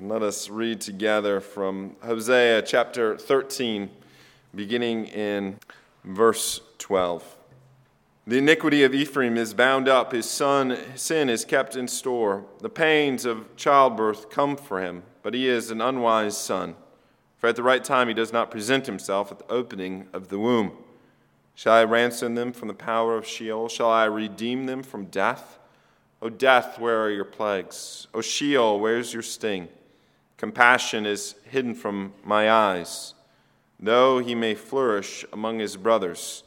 And let us read together from Hosea chapter 13, beginning in verse 12. The iniquity of Ephraim is bound up, his son, sin is kept in store. The pains of childbirth come for him, but he is an unwise son. For at the right time he does not present himself at the opening of the womb. Shall I ransom them from the power of Sheol? Shall I redeem them from death? O death, where are your plagues? O Sheol, where's your sting? Compassion is hidden from my eyes. Though he may flourish among his brothers,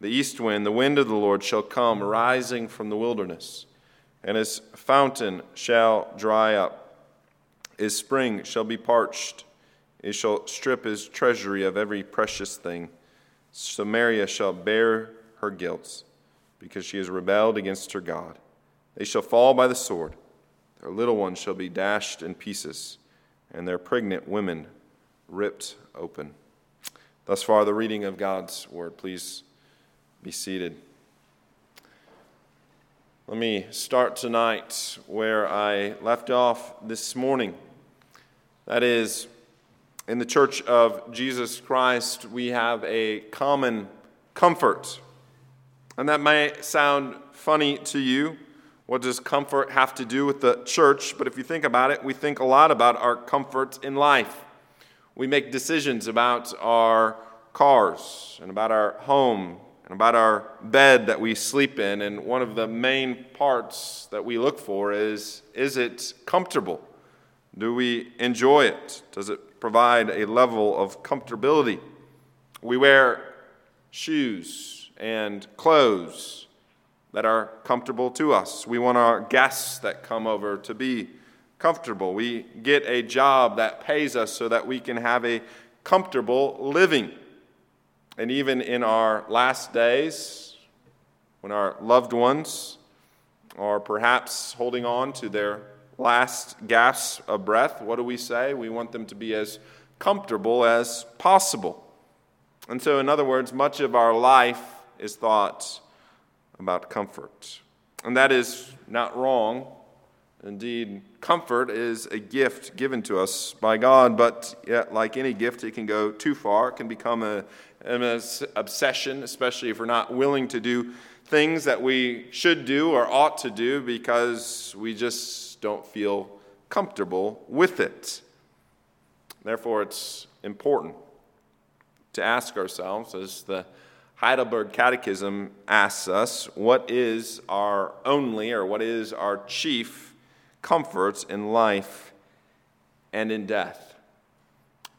the east wind, the wind of the Lord, shall come rising from the wilderness, and his fountain shall dry up. His spring shall be parched. He shall strip his treasury of every precious thing. Samaria shall bear her guilt, because she has rebelled against her God. They shall fall by the sword. Their little ones shall be dashed in pieces and their pregnant women ripped open. Thus far, the reading of God's word. Please be seated. Let me start tonight where I left off this morning. That is, in the Church of Jesus Christ, we have a common comfort. And that may sound funny to you. What does comfort have to do with the church? But if you think about it, we think a lot about our comfort in life. We make decisions about our cars and about our home and about our bed that we sleep in. And one of the main parts that we look for is is it comfortable? Do we enjoy it? Does it provide a level of comfortability? We wear shoes and clothes that are comfortable to us. We want our guests that come over to be comfortable. We get a job that pays us so that we can have a comfortable living. And even in our last days, when our loved ones are perhaps holding on to their last gasp of breath, what do we say? We want them to be as comfortable as possible. And so, in other words, much of our life is thought about comfort. And that is not wrong. Indeed, comfort is a gift given to us by God, but yet, like any gift, it can go too far. It can become a, an obsession, especially if we're not willing to do things that we should do or ought to do because we just don't feel comfortable with it. Therefore, it's important to ask ourselves, as the Heidelberg Catechism asks us, What is our only or what is our chief comforts in life and in death?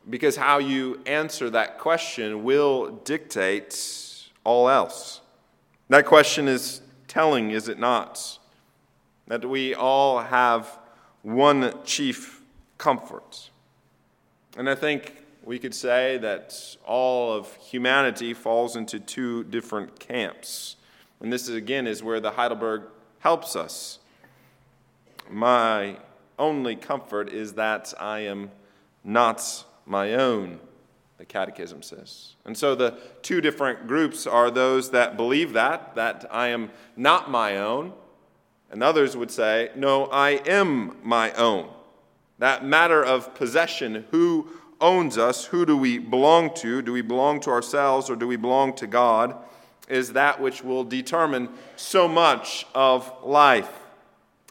Because how you answer that question will dictate all else. That question is telling, is it not? That we all have one chief comfort. And I think we could say that all of humanity falls into two different camps. And this, is, again, is where the Heidelberg helps us. My only comfort is that I am not my own, the Catechism says. And so the two different groups are those that believe that, that I am not my own, and others would say, no, I am my own. That matter of possession, who owns us, who do we belong to? Do we belong to ourselves or do we belong to God? Is that which will determine so much of life.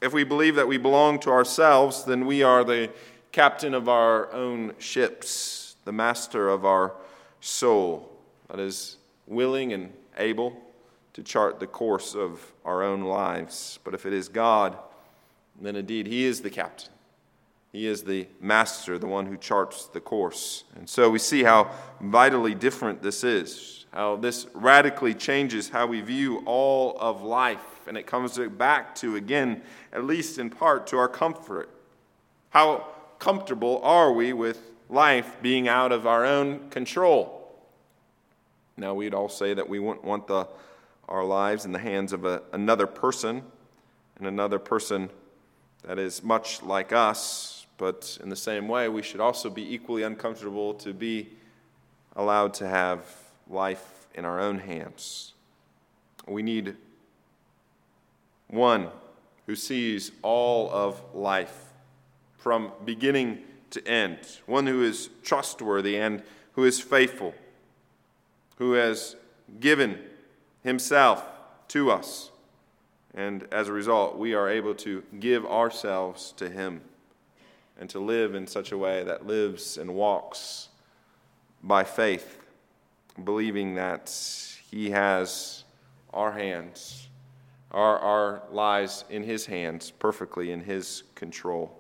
If we believe that we belong to ourselves, then we are the captain of our own ships, the master of our soul, that is willing and able to chart the course of our own lives. But if it is God, then indeed He is the captain. He is the master, the one who charts the course. And so we see how vitally different this is, how this radically changes how we view all of life. And it comes back to, again, at least in part, to our comfort. How comfortable are we with life being out of our own control? Now, we'd all say that we wouldn't want the, our lives in the hands of a, another person, and another person that is much like us, but in the same way, we should also be equally uncomfortable to be allowed to have life in our own hands. We need one who sees all of life from beginning to end, one who is trustworthy and who is faithful, who has given himself to us. And as a result, we are able to give ourselves to him and to live in such a way that lives and walks by faith, believing that he has our hands, our, our lives in his hands, perfectly in his control.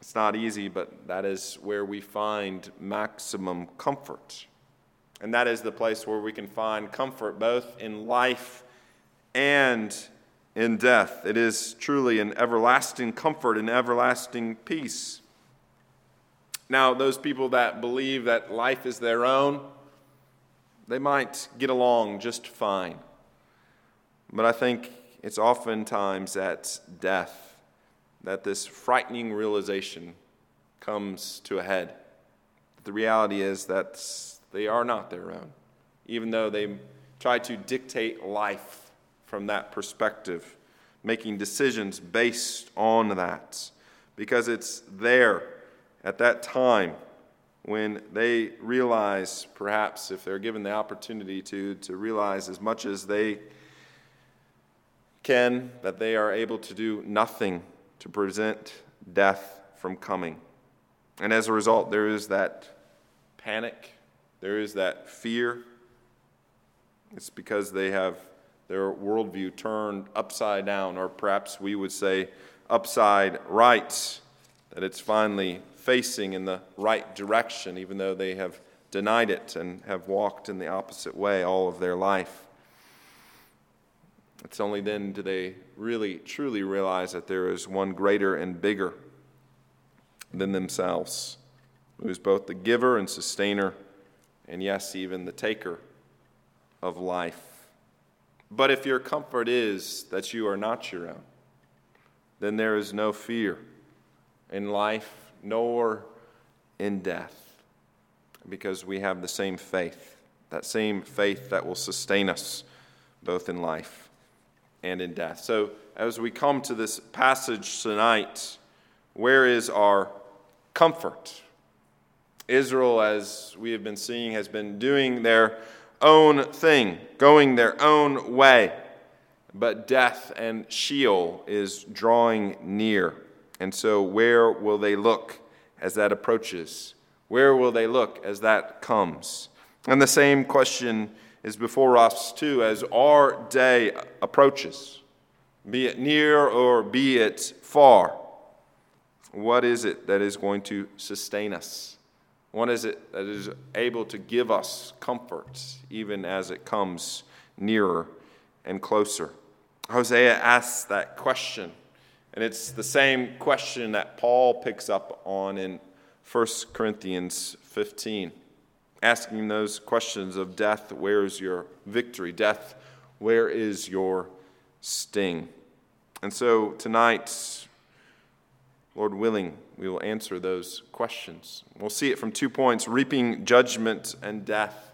It's not easy, but that is where we find maximum comfort. And that is the place where we can find comfort both in life and in death. It is truly an everlasting comfort and everlasting peace. Now, those people that believe that life is their own, they might get along just fine. But I think it's oftentimes at death that this frightening realization comes to a head. The reality is that they are not their own, even though they try to dictate life from that perspective, making decisions based on that, because it's there at that time when they realize, perhaps if they're given the opportunity to, to realize as much as they can, that they are able to do nothing to prevent death from coming. And as a result, there is that panic, there is that fear. It's because they have their worldview turned upside down, or perhaps we would say upside right, that it's finally facing in the right direction, even though they have denied it and have walked in the opposite way all of their life. It's only then do they really, truly realize that there is one greater and bigger than themselves, who is both the giver and sustainer, and yes, even the taker of life. But if your comfort is that you are not your own, then there is no fear in life nor in death, because we have the same faith, that same faith that will sustain us both in life and in death. So, as we come to this passage tonight, where is our comfort? Israel, as we have been seeing, has been doing their own thing, going their own way. But death and Sheol is drawing near. And so, where will they look as that approaches? Where will they look as that comes? And the same question is before us too as our day approaches, be it near or be it far. What is it that is going to sustain us? What is it that is able to give us comfort even as it comes nearer and closer? Hosea asks that question, and it's the same question that Paul picks up on in 1 Corinthians 15 asking those questions of death, where is your victory? Death, where is your sting? And so tonight, Lord willing, we will answer those questions. We'll see it from two points reaping judgment and death,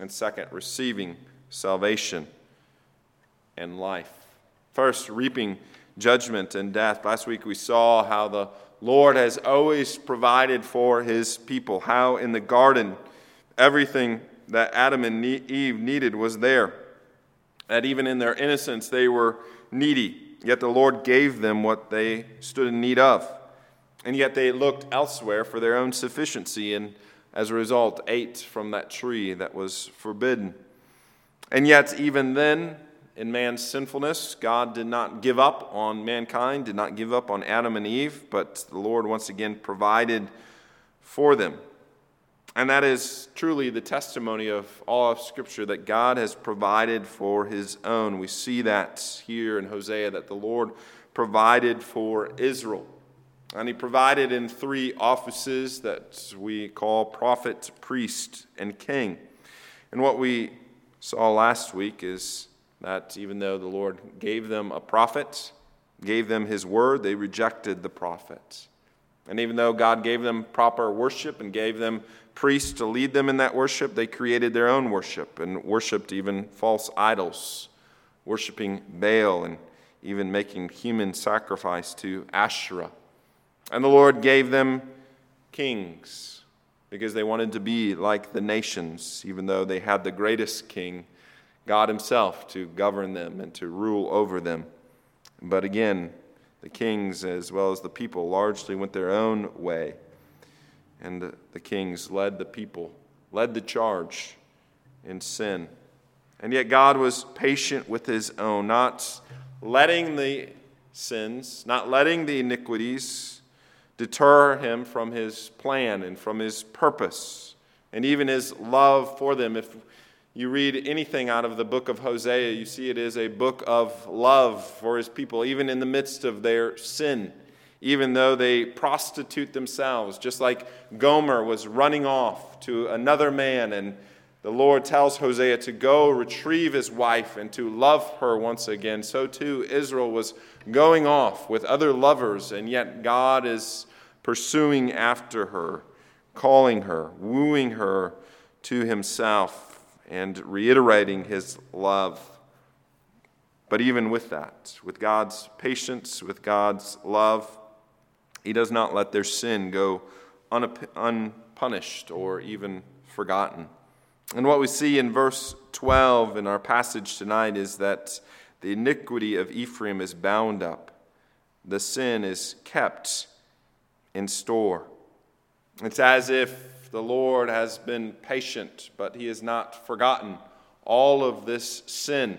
and second, receiving salvation and life. First, reaping judgment and death. Last week we saw how the Lord has always provided for his people, how in the garden, Everything that Adam and Eve needed was there. That even in their innocence, they were needy. Yet the Lord gave them what they stood in need of. And yet they looked elsewhere for their own sufficiency, and as a result, ate from that tree that was forbidden. And yet, even then, in man's sinfulness, God did not give up on mankind, did not give up on Adam and Eve, but the Lord once again provided for them. And that is truly the testimony of all of Scripture that God has provided for his own. We see that here in Hosea that the Lord provided for Israel. And he provided in three offices that we call prophet, priest, and king. And what we saw last week is that even though the Lord gave them a prophet, gave them his word, they rejected the prophet. And even though God gave them proper worship and gave them priests to lead them in that worship, they created their own worship and worshiped even false idols, worshiping Baal and even making human sacrifice to Asherah. And the Lord gave them kings because they wanted to be like the nations, even though they had the greatest king, God Himself, to govern them and to rule over them. But again, the kings as well as the people largely went their own way. And the kings led the people, led the charge in sin. And yet God was patient with his own, not letting the sins, not letting the iniquities deter him from his plan and from his purpose and even his love for them. If you read anything out of the book of Hosea, you see it is a book of love for his people, even in the midst of their sin, even though they prostitute themselves, just like Gomer was running off to another man and the Lord tells Hosea to go retrieve his wife and to love her once again. So too, Israel was going off with other lovers, and yet God is pursuing after her, calling her, wooing her to himself, and reiterating his love. But even with that, with God's patience, with God's love, he does not let their sin go unpunished or even forgotten. And what we see in verse 12 in our passage tonight is that the iniquity of Ephraim is bound up, the sin is kept in store. It's as if the Lord has been patient, but he has not forgotten all of this sin.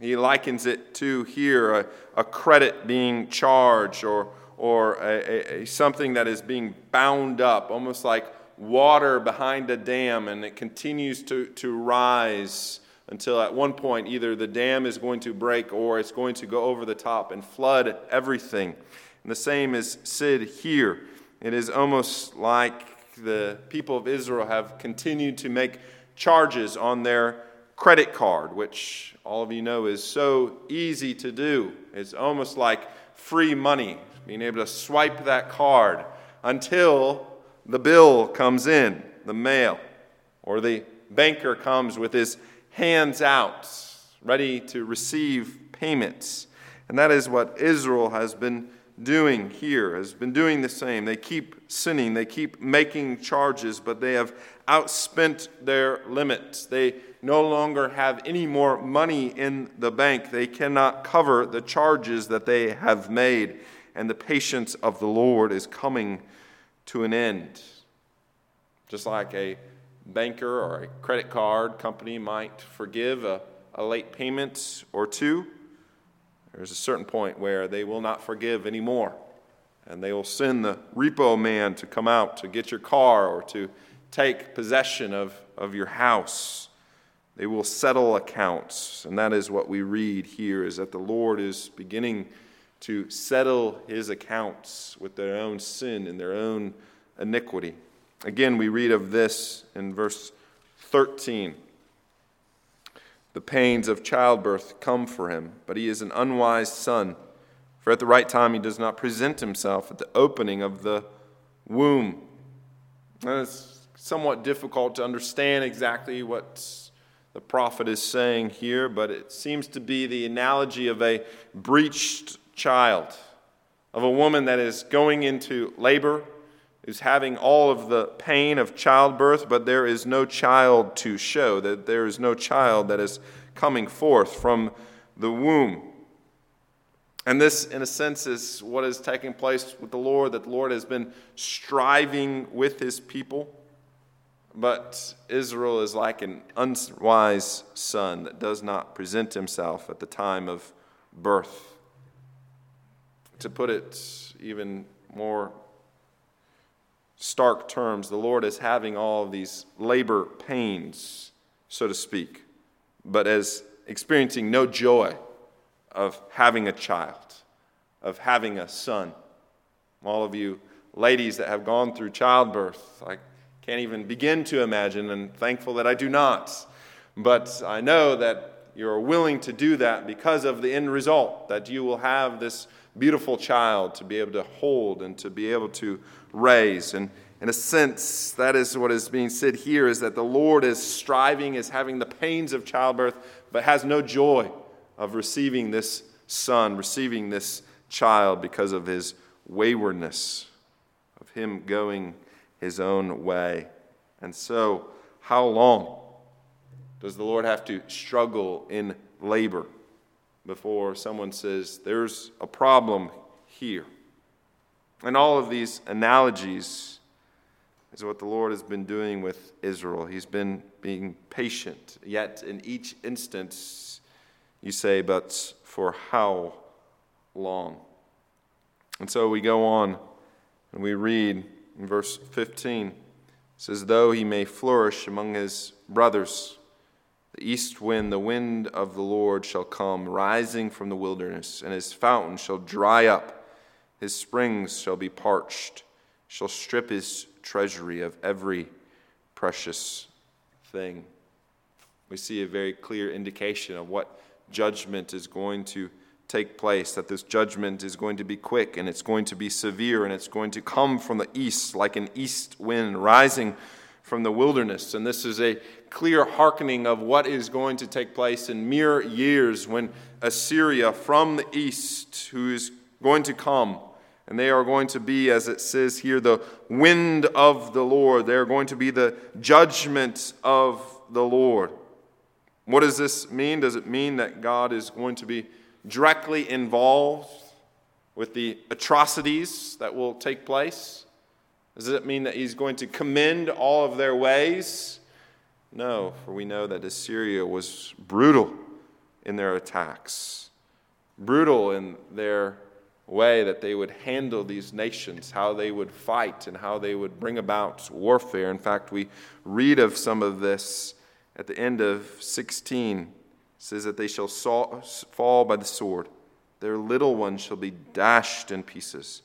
He likens it to here a, a credit being charged or, or a, a, something that is being bound up, almost like water behind a dam and it continues to, to rise until at one point either the dam is going to break or it's going to go over the top and flood everything. And the same is said here. It is almost like the people of Israel have continued to make charges on their credit card, which all of you know is so easy to do. It's almost like free money, being able to swipe that card until the bill comes in, the mail, or the banker comes with his hands out, ready to receive payments. And that is what Israel has been doing here, has been doing the same. They keep sinning, they keep making charges, but they have outspent their limits. They no longer have any more money in the bank. They cannot cover the charges that they have made. And the patience of the Lord is coming to an end. Just like a banker or a credit card company might forgive a, a late payment or two, there's a certain point where they will not forgive anymore. And they will send the repo man to come out to get your car or to take possession of, of your house. They will settle accounts. And that is what we read here is that the Lord is beginning to settle his accounts with their own sin and their own iniquity. Again, we read of this in verse 13. The pains of childbirth come for him, but he is an unwise son. For at the right time he does not present himself at the opening of the womb. And it's somewhat difficult to understand exactly what the prophet is saying here, but it seems to be the analogy of a breached child, of a woman that is going into labor, who's having all of the pain of childbirth, but there is no child to show, that there is no child that is coming forth from the womb. And this, in a sense, is what is taking place with the Lord, that the Lord has been striving with his people. But Israel is like an unwise son that does not present himself at the time of birth to put it even more stark terms, the Lord is having all of these labor pains, so to speak, but as experiencing no joy of having a child, of having a son. All of you ladies that have gone through childbirth, I can't even begin to imagine, and thankful that I do not. But I know that you're willing to do that because of the end result, that you will have this beautiful child to be able to hold and to be able to raise. And in a sense, that is what is being said here is that the Lord is striving, is having the pains of childbirth, but has no joy of receiving this son, receiving this child because of his waywardness, of him going his own way. And so, how long does the Lord have to struggle in labor before someone says, There's a problem here? And all of these analogies is what the Lord has been doing with Israel. He's been being patient, yet in each instance, you say, But for how long? And so we go on and we read in verse 15 it says, Though he may flourish among his brothers, the east wind, the wind of the Lord shall come, rising from the wilderness, and his fountain shall dry up, his springs shall be parched, shall strip his treasury of every precious thing. We see a very clear indication of what judgment is going to take place, that this judgment is going to be quick and it's going to be severe and it's going to come from the east like an east wind rising from the wilderness. And this is a clear hearkening of what is going to take place in mere years when Assyria from the east, who is going to come, and they are going to be, as it says here, the wind of the Lord. They are going to be the judgment of the Lord. What does this mean? Does it mean that God is going to be directly involved with the atrocities that will take place? Does it mean that he's going to commend all of their ways? No, for we know that Assyria was brutal in their attacks, brutal in their way that they would handle these nations, how they would fight, and how they would bring about warfare. In fact, we read of some of this at the end of 16. It says that they shall fall by the sword, their little ones shall be dashed in pieces,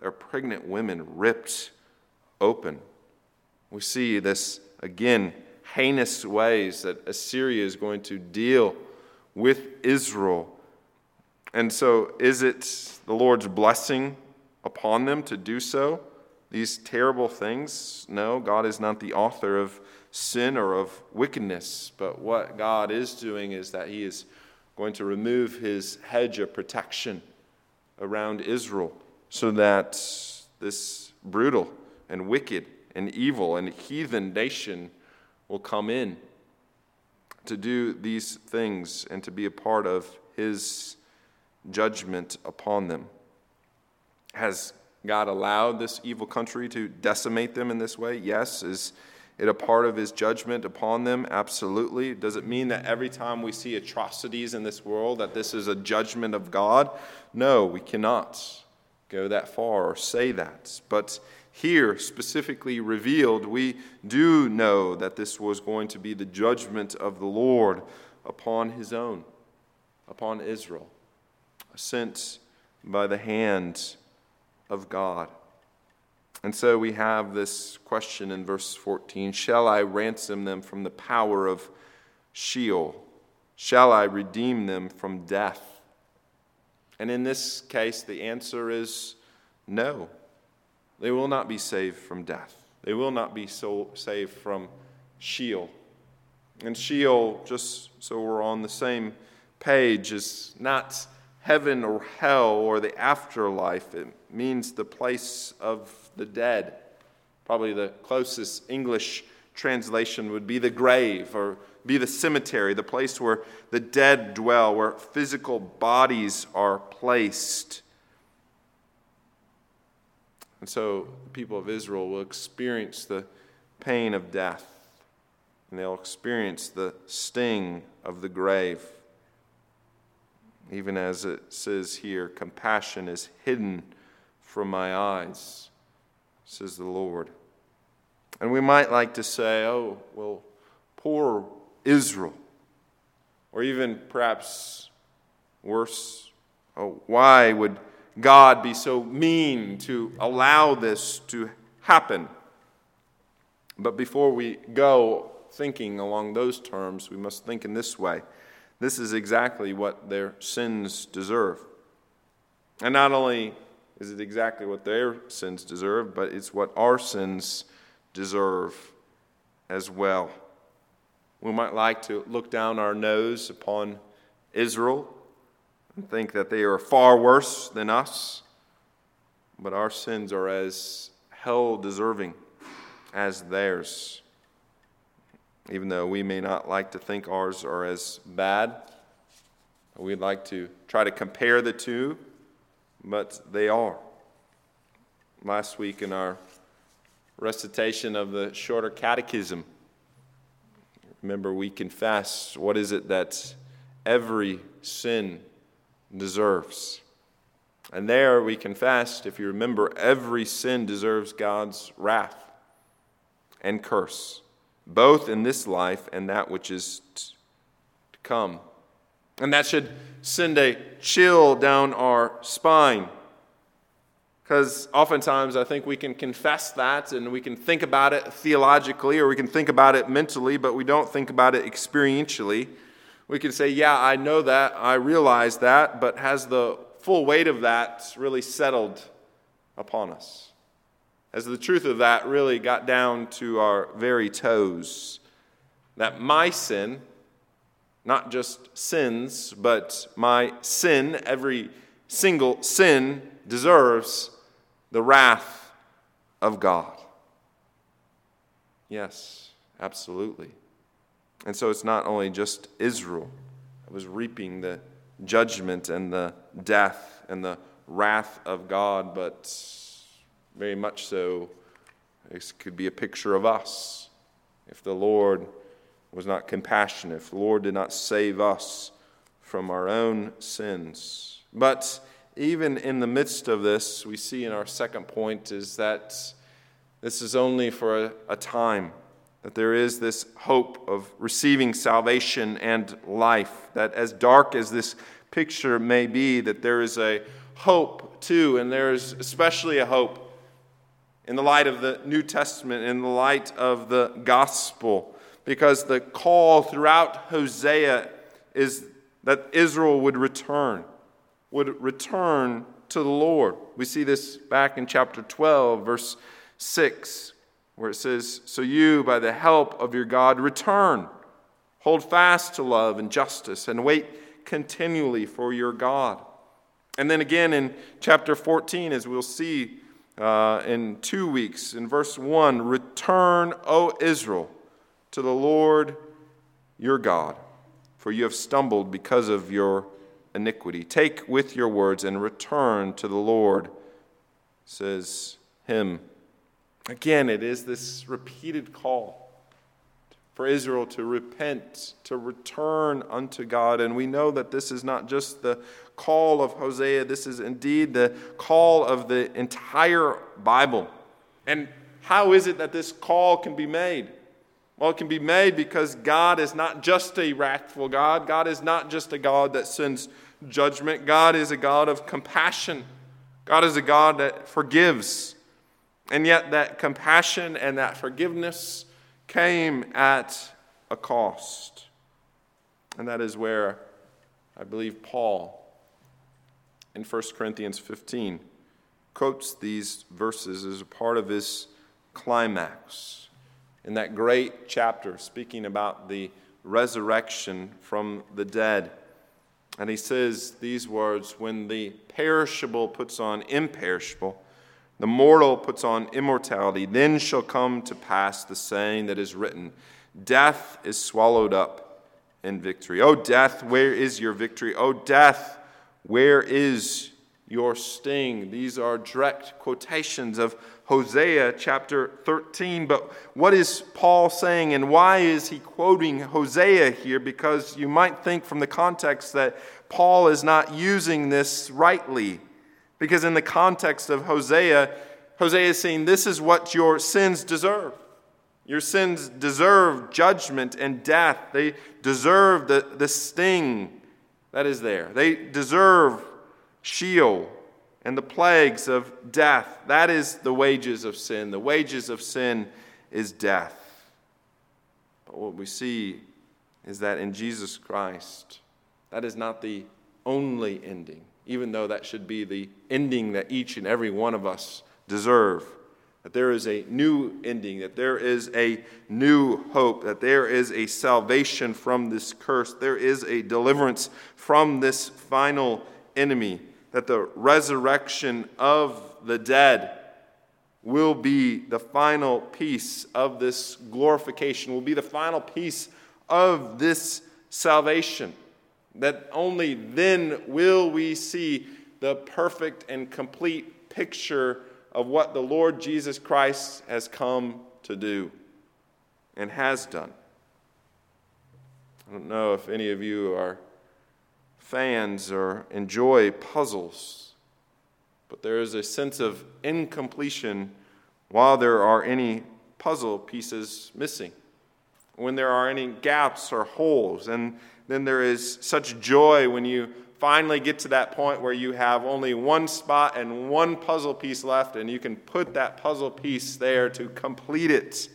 their pregnant women ripped open. We see this again heinous ways that Assyria is going to deal with Israel. And so, is it the Lord's blessing upon them to do so? These terrible things? No, God is not the author of sin or of wickedness, but what God is doing is that He is going to remove His hedge of protection around Israel so that this brutal and wicked and evil and heathen nation will come in to do these things and to be a part of his judgment upon them. Has God allowed this evil country to decimate them in this way? Yes. Is it a part of his judgment upon them? Absolutely. Does it mean that every time we see atrocities in this world that this is a judgment of God? No, we cannot go that far or say that. But here specifically revealed, we do know that this was going to be the judgment of the Lord upon his own, upon Israel, sent by the hand of God. And so we have this question in verse 14 Shall I ransom them from the power of Sheol? Shall I redeem them from death? And in this case, the answer is no. They will not be saved from death. They will not be so saved from Sheol. And Sheol, just so we're on the same page, is not heaven or hell or the afterlife. It means the place of the dead. Probably the closest English translation would be the grave or be the cemetery, the place where the dead dwell, where physical bodies are placed. And so the people of Israel will experience the pain of death, and they'll experience the sting of the grave. Even as it says here, compassion is hidden from my eyes, says the Lord. And we might like to say, oh, well, poor Israel. Or even perhaps worse, oh, why would God be so mean to allow this to happen? But before we go thinking along those terms, we must think in this way. This is exactly what their sins deserve. And not only is it exactly what their sins deserve, but it's what our sins deserve as well. We might like to look down our nose upon Israel think that they are far worse than us. but our sins are as hell deserving as theirs. Even though we may not like to think ours are as bad, we'd like to try to compare the two, but they are. Last week in our recitation of the shorter catechism, remember we confess what is it that every sin deserves. And there we confessed, if you remember, every sin deserves God's wrath and curse, both in this life and that which is to come. And that should send a chill down our spine. Because oftentimes I think we can confess that and we can think about it theologically or we can think about it mentally, but we don't think about it experientially. We can say, Yeah, I know that, I realize that, but has the full weight of that really settled upon us? Has the truth of that really got down to our very toes? That my sin, not just sins, but my sin, every single sin, deserves the wrath of God. Yes, absolutely. And so it's not only just Israel that was reaping the judgment and the death and the wrath of God, but very much so, this could be a picture of us. If the Lord was not compassionate, if the Lord did not save us from our own sins. But even in the midst of this, we see in our second point is that this is only for a, a time that there is this hope of receiving salvation and life, that as dark as this picture may be, that there is a hope too, and there is especially a hope in the light of the New Testament, in the light of the gospel, because the call throughout Hosea is that Israel would return, would return to the Lord. We see this back in chapter 12, verse 6 where it says, So you, by the help of your God, return. Hold fast to love and justice and wait continually for your God. And then again in chapter 14, as we'll see uh, in two weeks, in verse 1 Return, O Israel, to the Lord your God, for you have stumbled because of your iniquity. Take with your words and return to the Lord, says him Again, it is this repeated call for Israel to repent, to return unto God. And we know that this is not just the call of Hosea, this is indeed the call of the entire Bible. And how is it that this call can be made? Well, it can be made because God is not just a wrathful God. God is not just a God that sends judgment. God is a God of compassion. God is a God that forgives. And yet, that compassion and that forgiveness came at a cost. And that is where I believe Paul in 1 Corinthians 15 quotes these verses as a part of his climax. In that great chapter, speaking about the resurrection from the dead. And he says these words When the perishable puts on imperishable, the mortal puts on immortality. Then shall come to pass the saying that is written Death is swallowed up in victory. O death, where is your victory? O death, where is your sting? These are direct quotations of Hosea chapter 13. But what is Paul saying, and why is he quoting Hosea here? Because you might think from the context that Paul is not using this rightly. Because in the context of Hosea, Hosea is saying, This is what your sins deserve. Your sins deserve judgment and death. They deserve the, the sting that is there. They deserve Sheol and the plagues of death. That is the wages of sin. The wages of sin is death. But what we see is that in Jesus Christ, that is not the only ending even though that should be the ending that each and every one of us deserve. That there is a new ending, that there is a new hope, that there is a salvation from this curse, there is a deliverance from this final enemy. that the resurrection of the dead will be the final piece of this glorification, will be the final piece of this salvation. That only then will we see the perfect and complete picture of what the Lord Jesus Christ has come to do and has done. I don't know if any of you are fans or enjoy puzzles, but there is a sense of incompletion while there are any puzzle pieces missing, when there are any gaps or holes, and then there is such joy when you finally get to that point where you have only one spot and one puzzle piece left, and you can put that puzzle piece there to complete it.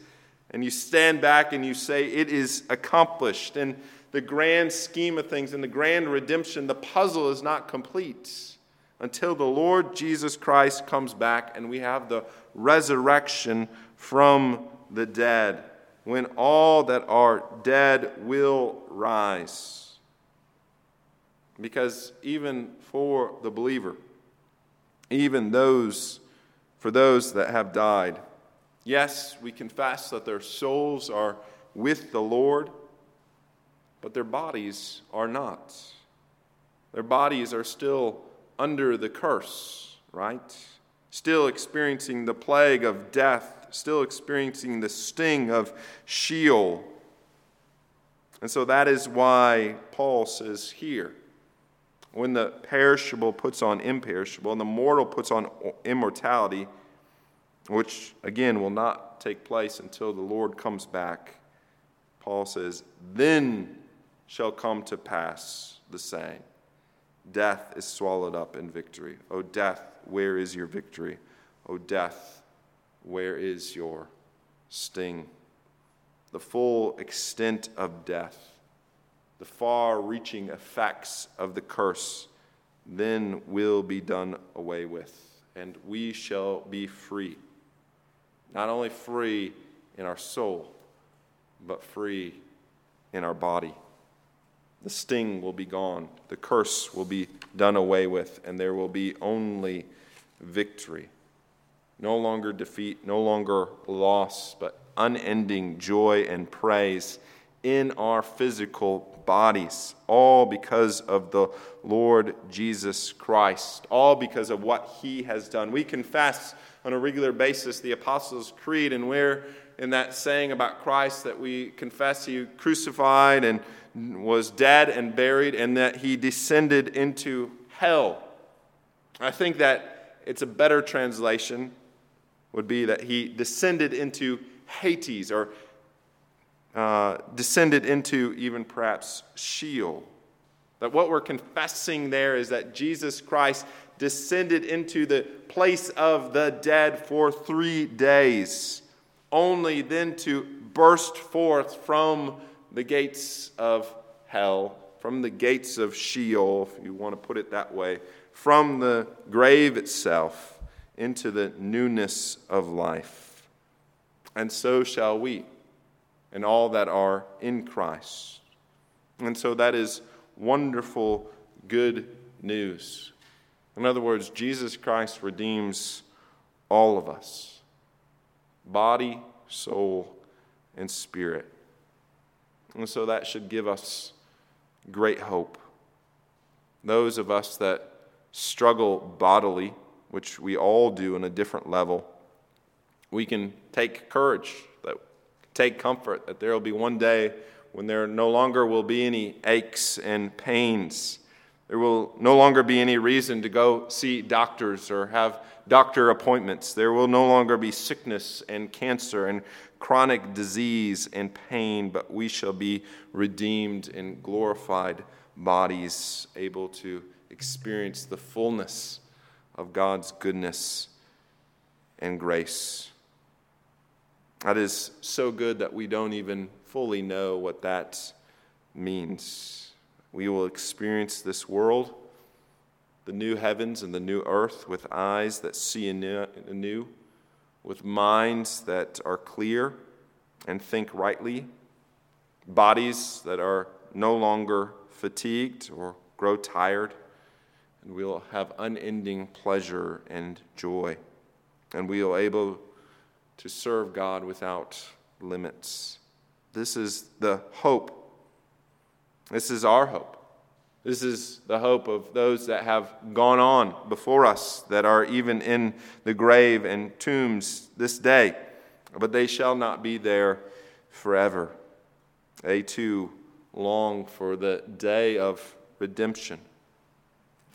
And you stand back and you say, It is accomplished. And the grand scheme of things, in the grand redemption, the puzzle is not complete until the Lord Jesus Christ comes back and we have the resurrection from the dead, when all that are dead will rise. Because even for the believer, even those, for those that have died, yes, we confess that their souls are with the Lord but their bodies are not. Their bodies are still under the curse, right? Still experiencing the plague of death, still experiencing the sting of Sheol. And so that is why Paul says here when the perishable puts on imperishable and the mortal puts on immortality, which again will not take place until the Lord comes back, Paul says, then shall come to pass the saying Death is swallowed up in victory. O death, where is your victory? O death, where is your sting? The full extent of death, the far reaching effects of the curse, then will be done away with, and we shall be free. Not only free in our soul, but free in our body. The sting will be gone, the curse will be done away with, and there will be only victory. No longer defeat, no longer loss, but unending joy and praise in our physical bodies, all because of the Lord Jesus Christ, all because of what he has done. We confess on a regular basis the Apostles' Creed, and where in that saying about Christ that we confess he crucified and was dead and buried, and that he descended into hell. I think that it's a better translation would be that he descended into Hades or uh, descended into even perhaps Sheol. That what we're confessing there is that Jesus Christ descended into the place of the dead for three days, only then to burst forth from the gates of hell, from the gates of Sheol, if you want to put it that way, from the grave itself into the newness of life. And so shall we, and all that are in Christ. And so that is wonderful, good news. In other words, Jesus Christ redeems all of us body, soul, and spirit. And so that should give us great hope. Those of us that struggle bodily, which we all do on a different level, we can take courage, that take comfort that there will be one day when there no longer will be any aches and pains. There will no longer be any reason to go see doctors or have doctor appointments. There will no longer be sickness and cancer and chronic disease and pain, but we shall be redeemed in glorified bodies, able to experience the fullness of God's goodness and grace. That is so good that we don't even fully know what that means. We will experience this world, the new heavens and the new earth, with eyes that see anew with minds that are clear and think rightly, bodies that are no longer fatigued or grow tired, and we'll have unending pleasure and joy, and we are able to serve God without limits. This is the hope. This is our hope. This is the hope of those that have gone on before us, that are even in the grave and tombs this day, but they shall not be there forever. They too long for the day of redemption.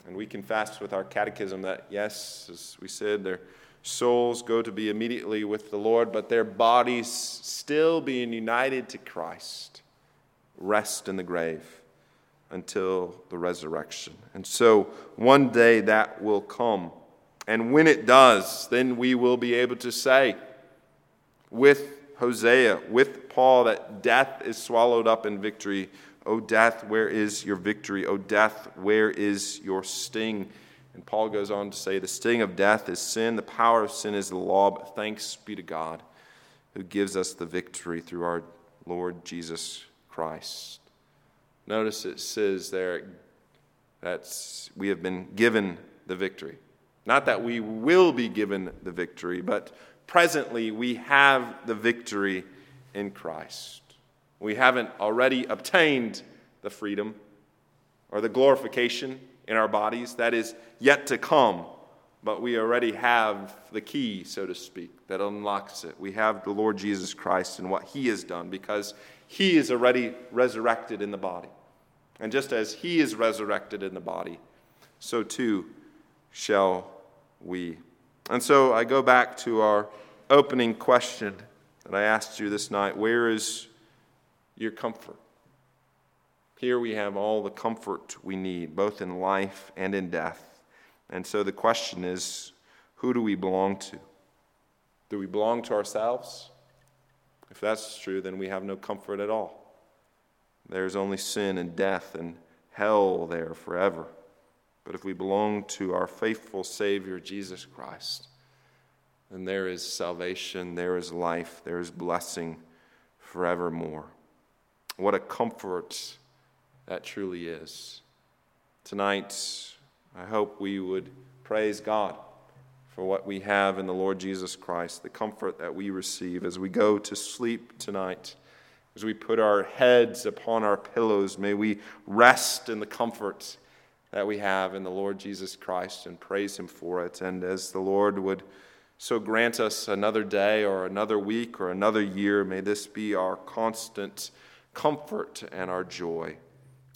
And we confess with our catechism that, yes, as we said, their souls go to be immediately with the Lord, but their bodies, still being united to Christ, rest in the grave until the resurrection. And so one day that will come. And when it does, then we will be able to say with Hosea, with Paul, that death is swallowed up in victory O death, where is your victory? O death, where is your sting? And Paul goes on to say, The sting of death is sin, the power of sin is the law, but thanks be to God who gives us the victory through our Lord Jesus Christ. Notice it says there that we have been given the victory. Not that we will be given the victory, but presently we have the victory in Christ. We haven't already obtained the freedom or the glorification in our bodies. That is yet to come, but we already have the key, so to speak, that unlocks it. We have the Lord Jesus Christ and what He has done because He is already resurrected in the body. And just as He is resurrected in the body, so too shall we. And so I go back to our opening question that I asked you this night Where is your comfort. Here we have all the comfort we need, both in life and in death. And so the question is who do we belong to? Do we belong to ourselves? If that's true, then we have no comfort at all. There's only sin and death and hell there forever. But if we belong to our faithful Savior, Jesus Christ, then there is salvation, there is life, there is blessing forevermore. What a comfort that truly is. Tonight, I hope we would praise God for what we have in the Lord Jesus Christ, the comfort that we receive as we go to sleep tonight. As we put our heads upon our pillows, may we rest in the comfort that we have in the Lord Jesus Christ and praise Him for it. And as the Lord would so grant us another day or another week or another year, may this be our constant comfort and our joy,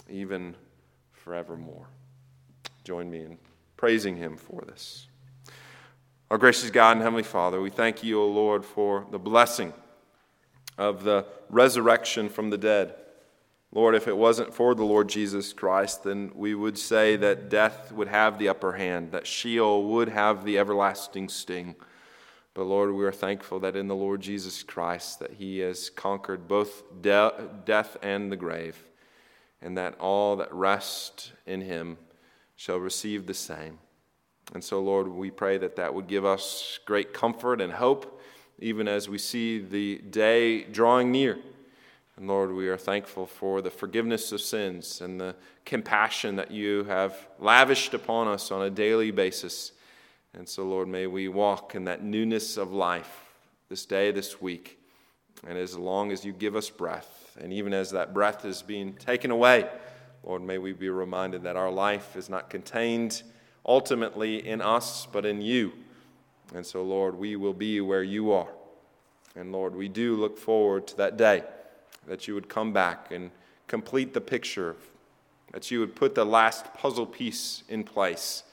even forevermore. Join me in praising Him for this. Our gracious God and Heavenly Father, we thank you, O Lord, for the blessing of the resurrection from the dead. Lord, if it wasn't for the Lord Jesus Christ, then we would say that death would have the upper hand, that Sheol would have the everlasting sting. But Lord, we are thankful that in the Lord Jesus Christ that he has conquered both de- death and the grave, and that all that rest in him shall receive the same. And so, Lord, we pray that that would give us great comfort and hope, even as we see the day drawing near. And Lord, we are thankful for the forgiveness of sins and the compassion that you have lavished upon us on a daily basis. And so, Lord, may we walk in that newness of life this day, this week. And as long as you give us breath, and even as that breath is being taken away, Lord, may we be reminded that our life is not contained ultimately in us, but in you. And so, Lord, we will be where you are. And Lord, we do look forward to that day that you would come back and complete the picture, that you would put the last puzzle piece in place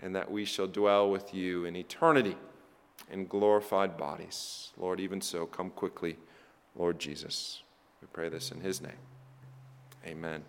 and that we shall dwell with you in eternity in glorified bodies. Lord, even so, come quickly, Lord Jesus. We pray this in his name. Amen.